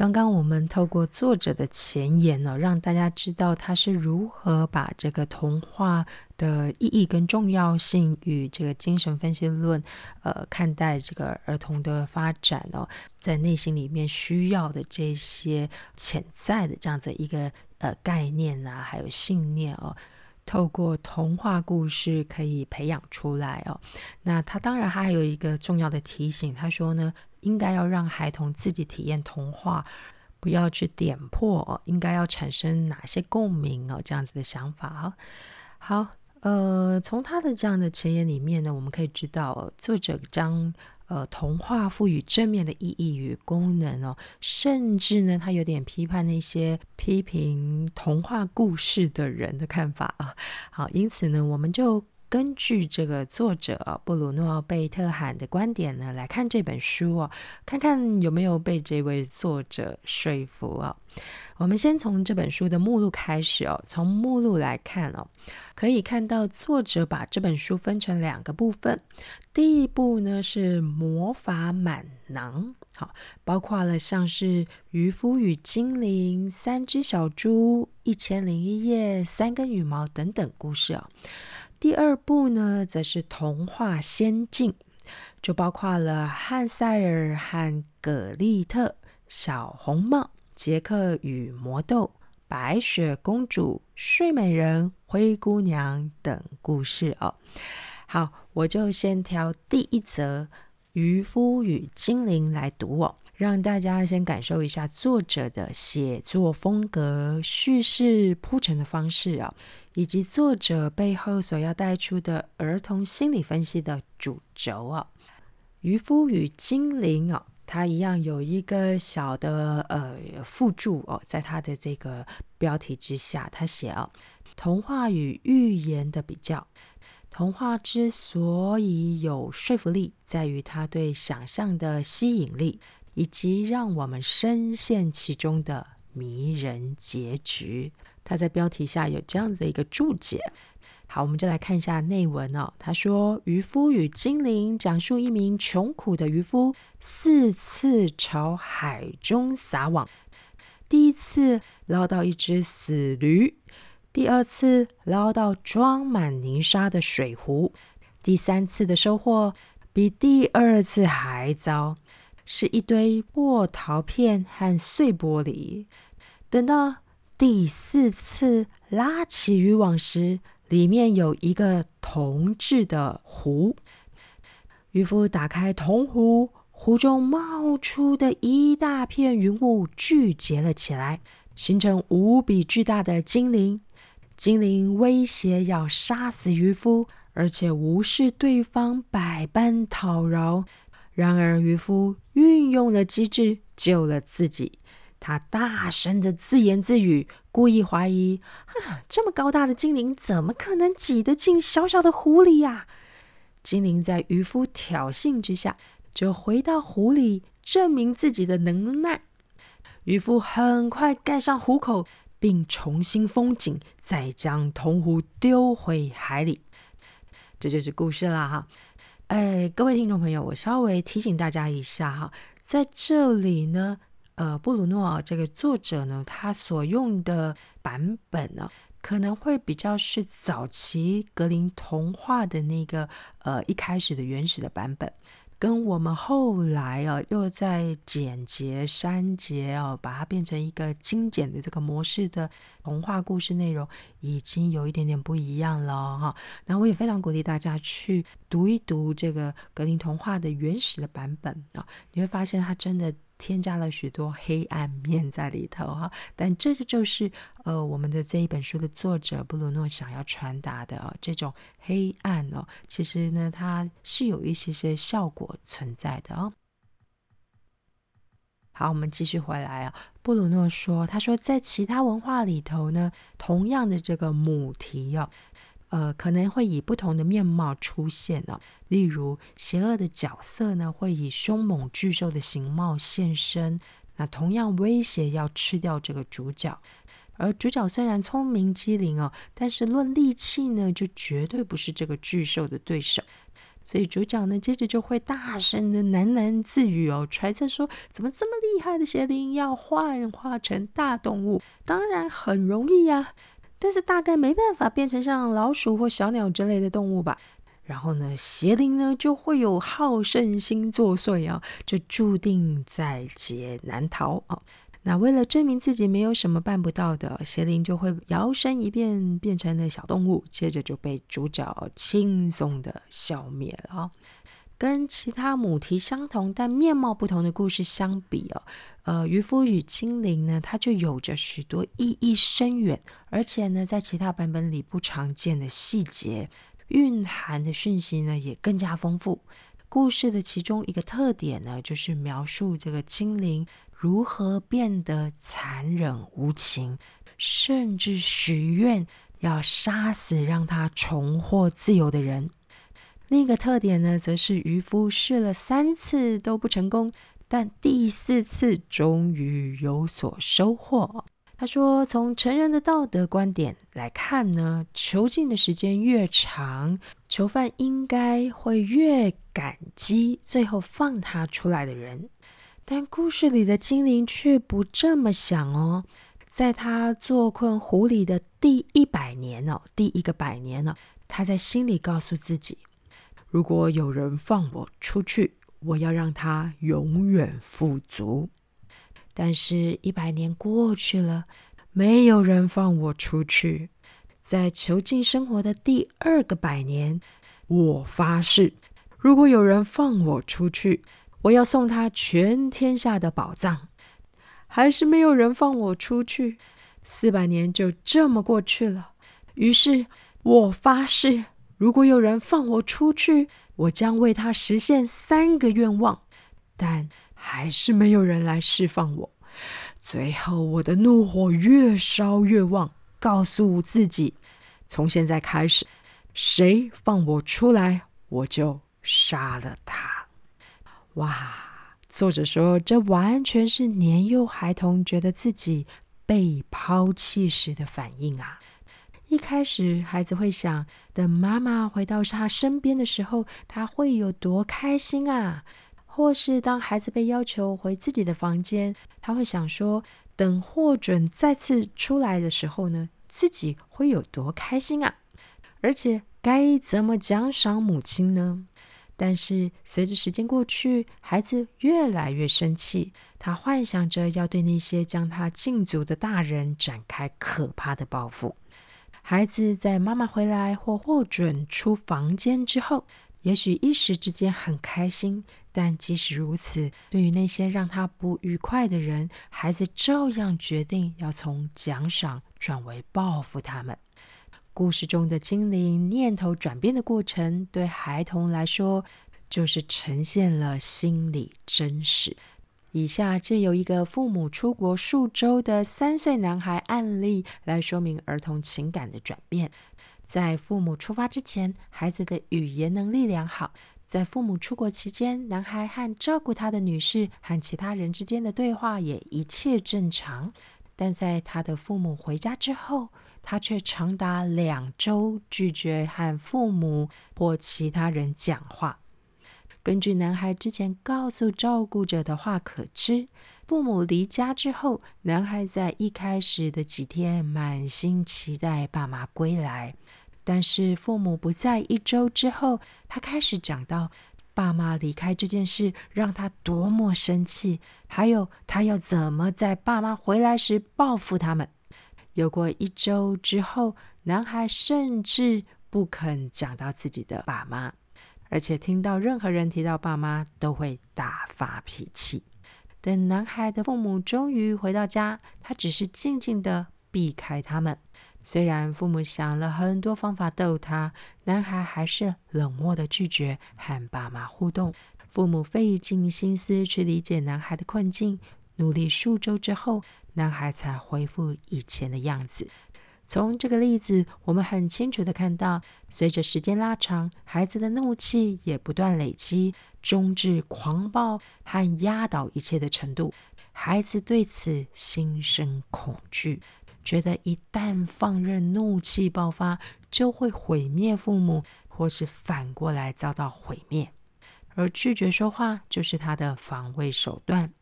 刚刚我们透过作者的前言呢，让大家知道他是如何把这个童话的意义跟重要性与这个精神分析论，呃，看待这个儿童的发展哦，在内心里面需要的这些潜在的这样子一个呃概念啊，还有信念哦，透过童话故事可以培养出来哦。那他当然还有一个重要的提醒，他说呢。应该要让孩童自己体验童话，不要去点破，应该要产生哪些共鸣哦，这样子的想法啊。好，呃，从他的这样的前言里面呢，我们可以知道，作者将呃童话赋予正面的意义与功能哦，甚至呢，他有点批判那些批评童话故事的人的看法啊。好，因此呢，我们就。根据这个作者布鲁诺·贝特罕的观点呢，来看这本书哦，看看有没有被这位作者说服哦。我们先从这本书的目录开始哦，从目录来看哦，可以看到作者把这本书分成两个部分。第一部呢是魔法满囊，好，包括了像是渔夫与精灵、三只小猪、一千零一夜、三根羽毛等等故事哦。第二部呢，则是童话仙境，就包括了汉塞尔和葛丽特、小红帽、杰克与魔豆、白雪公主、睡美人、灰姑娘等故事哦。好，我就先挑第一则渔夫与精灵来读哦，让大家先感受一下作者的写作风格、叙事铺陈的方式啊。以及作者背后所要带出的儿童心理分析的主轴啊，渔夫与精灵哦，它一样有一个小的呃附注哦，在它的这个标题之下，他写啊，童话与寓言的比较。童话之所以有说服力，在于它对想象的吸引力，以及让我们深陷其中的迷人结局。他在标题下有这样子的一个注解。好，我们就来看一下内文哦。他说：“渔夫与精灵讲述一名穷苦的渔夫四次朝海中撒网。第一次捞到一只死驴，第二次捞到装满泥沙的水壶，第三次的收获比第二次还糟，是一堆破陶片和碎玻璃。等到……”第四次拉起渔网时，里面有一个铜制的壶。渔夫打开铜壶，壶中冒出的一大片云雾聚结了起来，形成无比巨大的精灵。精灵威胁要杀死渔夫，而且无视对方百般讨饶。然而，渔夫运用了机智，救了自己。他大声的自言自语，故意怀疑：这么高大的精灵，怎么可能挤得进小小的湖里呀？精灵在渔夫挑衅之下，就回到湖里证明自己的能耐。渔夫很快盖上湖口，并重新封紧，再将铜壶丢回海里。这就是故事啦，哈！哎，各位听众朋友，我稍微提醒大家一下哈，在这里呢。呃，布鲁诺这个作者呢，他所用的版本呢，可能会比较是早期格林童话的那个呃一开始的原始的版本，跟我们后来啊又在简洁删节哦，把它变成一个精简的这个模式的童话故事内容，已经有一点点不一样了哈。那我也非常鼓励大家去读一读这个格林童话的原始的版本啊，你会发现它真的。添加了许多黑暗面在里头哈，但这个就是呃我们的这一本书的作者布鲁诺想要传达的哦，这种黑暗哦，其实呢它是有一些些效果存在的哦。好，我们继续回来啊，布鲁诺说，他说在其他文化里头呢，同样的这个母题哦。呃，可能会以不同的面貌出现哦。例如，邪恶的角色呢，会以凶猛巨兽的形貌现身，那同样威胁要吃掉这个主角。而主角虽然聪明机灵哦，但是论力气呢，就绝对不是这个巨兽的对手。所以主角呢，接着就会大声的喃喃自语哦，揣测说，怎么这么厉害的邪灵要幻化成大动物？当然很容易呀，但是大概没办法变成像老鼠或小鸟之类的动物吧。然后呢，邪灵呢就会有好胜心作祟啊，就注定在劫难逃啊。那为了证明自己没有什么办不到的，邪灵就会摇身一变变成了小动物，接着就被主角轻松的消灭了啊。跟其他母题相同但面貌不同的故事相比哦，呃，渔夫与精灵呢，它就有着许多意义深远，而且呢，在其他版本里不常见的细节，蕴含的讯息呢也更加丰富。故事的其中一个特点呢，就是描述这个精灵。如何变得残忍无情，甚至许愿要杀死让他重获自由的人？另一个特点呢，则是渔夫试了三次都不成功，但第四次终于有所收获。他说：“从成人的道德观点来看呢，囚禁的时间越长，囚犯应该会越感激最后放他出来的人。”但故事里的精灵却不这么想哦，在他坐困湖里的第一百年哦，第一个百年呢，他在心里告诉自己：如果有人放我出去，我要让他永远富足。但是，一百年过去了，没有人放我出去。在囚禁生活的第二个百年，我发誓，如果有人放我出去。我要送他全天下的宝藏，还是没有人放我出去。四百年就这么过去了。于是我发誓，如果有人放我出去，我将为他实现三个愿望。但还是没有人来释放我。最后，我的怒火越烧越旺，告诉自己：从现在开始，谁放我出来，我就杀了他。哇！作者说，这完全是年幼孩童觉得自己被抛弃时的反应啊！一开始，孩子会想，等妈妈回到他身边的时候，他会有多开心啊？或是当孩子被要求回自己的房间，他会想说，等获准再次出来的时候呢，自己会有多开心啊？而且，该怎么奖赏母亲呢？但是随着时间过去，孩子越来越生气。他幻想着要对那些将他禁足的大人展开可怕的报复。孩子在妈妈回来或获准出房间之后，也许一时之间很开心，但即使如此，对于那些让他不愉快的人，孩子照样决定要从奖赏转为报复他们。故事中的精灵念头转变的过程，对孩童来说，就是呈现了心理真实。以下借由一个父母出国数周的三岁男孩案例来说明儿童情感的转变。在父母出发之前，孩子的语言能力良好；在父母出国期间，男孩和照顾他的女士和其他人之间的对话也一切正常。但在他的父母回家之后，他却长达两周拒绝和父母或其他人讲话。根据男孩之前告诉照顾者的话可知，父母离家之后，男孩在一开始的几天满心期待爸妈归来。但是父母不在一周之后，他开始讲到爸妈离开这件事让他多么生气，还有他要怎么在爸妈回来时报复他们。有过一周之后，男孩甚至不肯讲到自己的爸妈，而且听到任何人提到爸妈都会大发脾气。等男孩的父母终于回到家，他只是静静的避开他们。虽然父母想了很多方法逗他，男孩还是冷漠的拒绝和爸妈互动。父母费尽心思去理解男孩的困境，努力数周之后。男孩才恢复以前的样子。从这个例子，我们很清楚的看到，随着时间拉长，孩子的怒气也不断累积，终至狂暴和压倒一切的程度。孩子对此心生恐惧，觉得一旦放任怒气爆发，就会毁灭父母，或是反过来遭到毁灭。而拒绝说话就是他的防卫手段，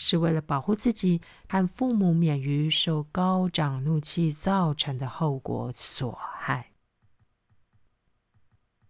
是为了保护自己和父母免于受高涨怒气造成的后果所害。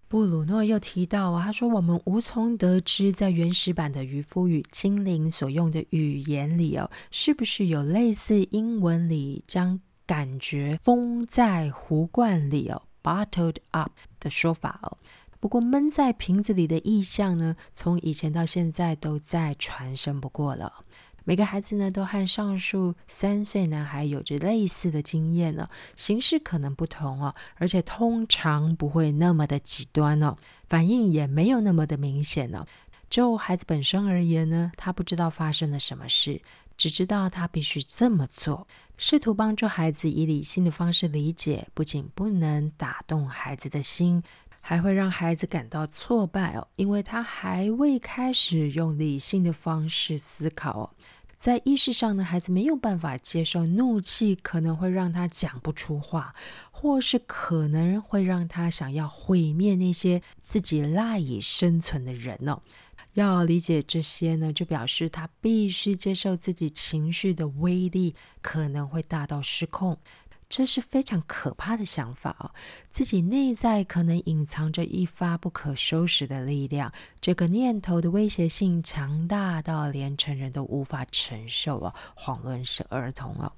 布鲁诺又提到啊，他说我们无从得知，在原始版的渔夫与精灵所用的语言里哦，是不是有类似英文里将感觉封在壶罐里哦 （bottled up） 的说法哦。不过闷在瓶子里的意象呢，从以前到现在都再传神不过了。每个孩子呢，都和上述三岁男孩有着类似的经验呢，形式可能不同哦，而且通常不会那么的极端哦，反应也没有那么的明显哦。就孩子本身而言呢，他不知道发生了什么事，只知道他必须这么做。试图帮助孩子以理性的方式理解，不仅不能打动孩子的心，还会让孩子感到挫败哦，因为他还未开始用理性的方式思考哦。在意识上呢，孩子没有办法接受怒气，可能会让他讲不出话，或是可能会让他想要毁灭那些自己赖以生存的人哦。要理解这些呢，就表示他必须接受自己情绪的威力可能会大到失控。这是非常可怕的想法哦，自己内在可能隐藏着一发不可收拾的力量。这个念头的威胁性强大到连成人都无法承受哦，遑论是儿童哦。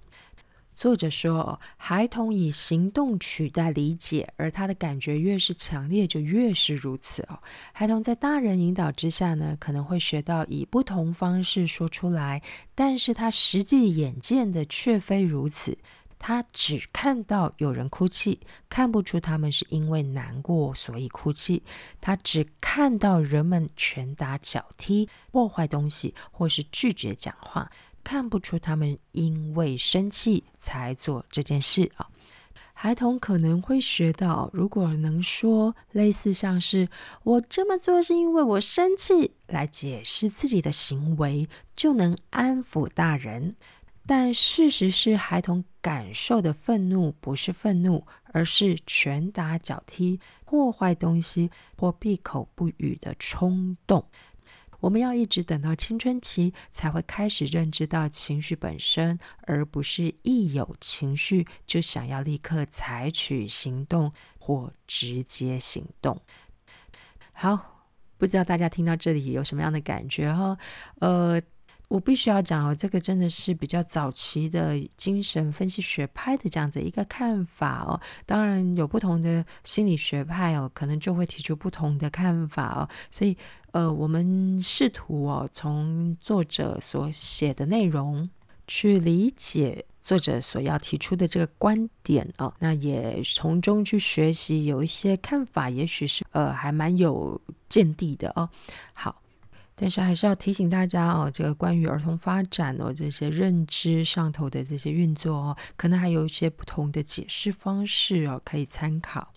作者说，哦孩童以行动取代理解，而他的感觉越是强烈，就越是如此哦。孩童在大人引导之下呢，可能会学到以不同方式说出来，但是他实际眼见的却非如此。他只看到有人哭泣，看不出他们是因为难过所以哭泣。他只看到人们拳打脚踢、破坏东西，或是拒绝讲话，看不出他们因为生气才做这件事啊。孩童可能会学到，如果能说类似像是“我这么做是因为我生气”来解释自己的行为，就能安抚大人。但事实是，孩童感受的愤怒不是愤怒，而是拳打脚踢、破坏东西或闭口不语的冲动。我们要一直等到青春期，才会开始认知到情绪本身，而不是一有情绪就想要立刻采取行动或直接行动。好，不知道大家听到这里有什么样的感觉哈？呃。我必须要讲哦，这个真的是比较早期的精神分析学派的这样的一个看法哦。当然有不同的心理学派哦，可能就会提出不同的看法哦。所以呃，我们试图哦，从作者所写的内容去理解作者所要提出的这个观点哦，那也从中去学习，有一些看法也许是呃还蛮有见地的哦。好。但是还是要提醒大家哦，这个关于儿童发展哦，这些认知上头的这些运作哦，可能还有一些不同的解释方式哦，可以参考。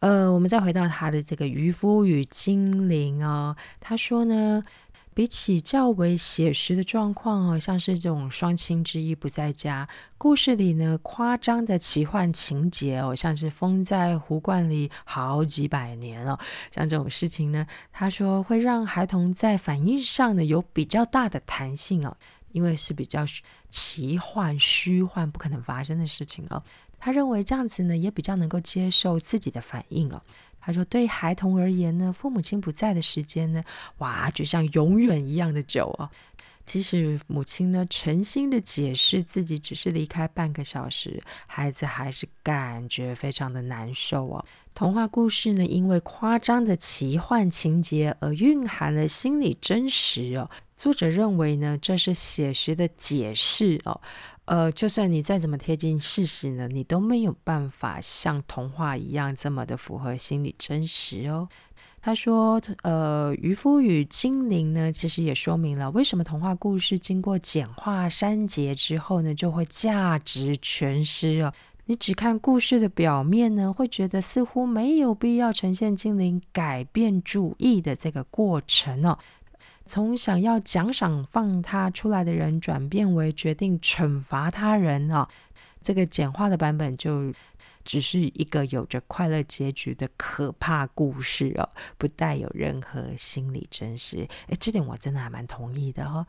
呃，我们再回到他的这个渔夫与精灵哦，他说呢。比起较为写实的状况哦，像是这种双亲之一不在家，故事里呢夸张的奇幻情节哦，像是封在壶罐里好几百年哦，像这种事情呢，他说会让孩童在反应上呢有比较大的弹性哦，因为是比较奇幻、虚幻、不可能发生的事情哦，他认为这样子呢也比较能够接受自己的反应哦。他说：“对孩童而言呢，父母亲不在的时间呢，哇，就像永远一样的久哦。即使母亲呢诚心的解释自己只是离开半个小时，孩子还是感觉非常的难受哦。童话故事呢，因为夸张的奇幻情节而蕴含了心理真实哦。作者认为呢，这是写实的解释哦。”呃，就算你再怎么贴近事实呢，你都没有办法像童话一样这么的符合心理真实哦。他说，呃，渔夫与精灵呢，其实也说明了为什么童话故事经过简化删节之后呢，就会价值全失哦。你只看故事的表面呢，会觉得似乎没有必要呈现精灵改变主意的这个过程哦。从想要奖赏放他出来的人，转变为决定惩罚他人哦，这个简化的版本就只是一个有着快乐结局的可怕故事哦，不带有任何心理真实。诶，这点我真的还蛮同意的哦。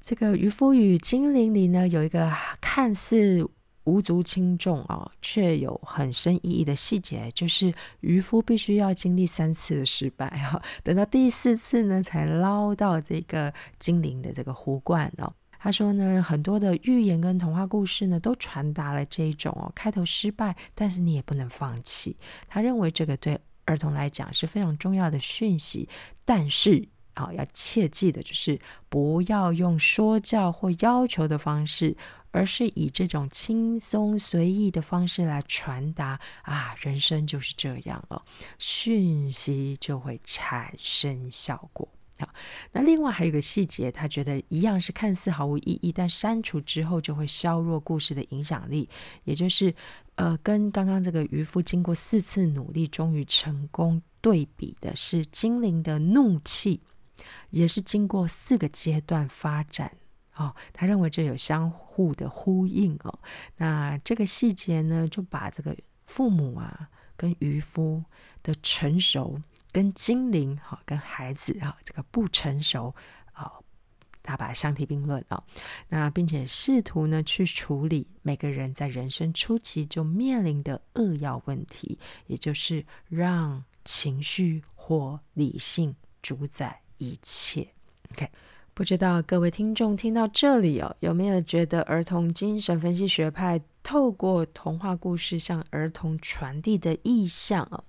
这个渔夫与精灵里呢，有一个看似无足轻重哦，却有很深意义的细节，就是渔夫必须要经历三次的失败哈，等到第四次呢，才捞到这个精灵的这个壶罐哦。他说呢，很多的寓言跟童话故事呢，都传达了这种哦，开头失败，但是你也不能放弃。他认为这个对儿童来讲是非常重要的讯息，但是啊，要切记的就是不要用说教或要求的方式，而是以这种轻松随意的方式来传达啊，人生就是这样哦，讯息就会产生效果。好，那另外还有一个细节，他觉得一样是看似毫无意义，但删除之后就会削弱故事的影响力。也就是，呃，跟刚刚这个渔夫经过四次努力终于成功对比的是，精灵的怒气也是经过四个阶段发展哦。他认为这有相互的呼应哦。那这个细节呢，就把这个父母啊跟渔夫的成熟。跟精灵哈，跟孩子哈，这个不成熟啊，他把它相提并论啊。那并且试图呢去处理每个人在人生初期就面临的扼要问题，也就是让情绪或理性主宰一切。OK。不知道各位听众听到这里哦，有没有觉得儿童精神分析学派透过童话故事向儿童传递的意向哦？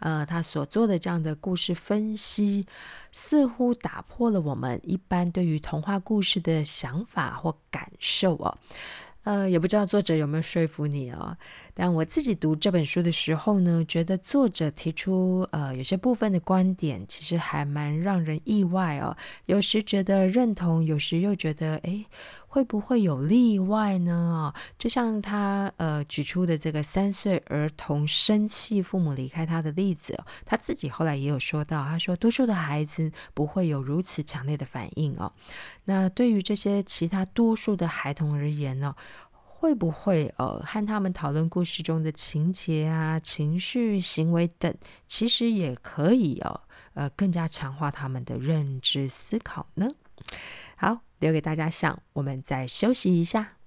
呃，他所做的这样的故事分析，似乎打破了我们一般对于童话故事的想法或感受哦。呃，也不知道作者有没有说服你哦。但我自己读这本书的时候呢，觉得作者提出呃有些部分的观点，其实还蛮让人意外哦。有时觉得认同，有时又觉得哎，会不会有例外呢？啊，就像他呃举出的这个三岁儿童生气父母离开他的例子，他自己后来也有说到，他说多数的孩子不会有如此强烈的反应哦。那对于这些其他多数的孩童而言呢，会不会呃和他们讨论故事中的情节啊、情绪、行为等，其实也可以哦，呃更加强化他们的认知思考呢？好，留给大家想，我们再休息一下。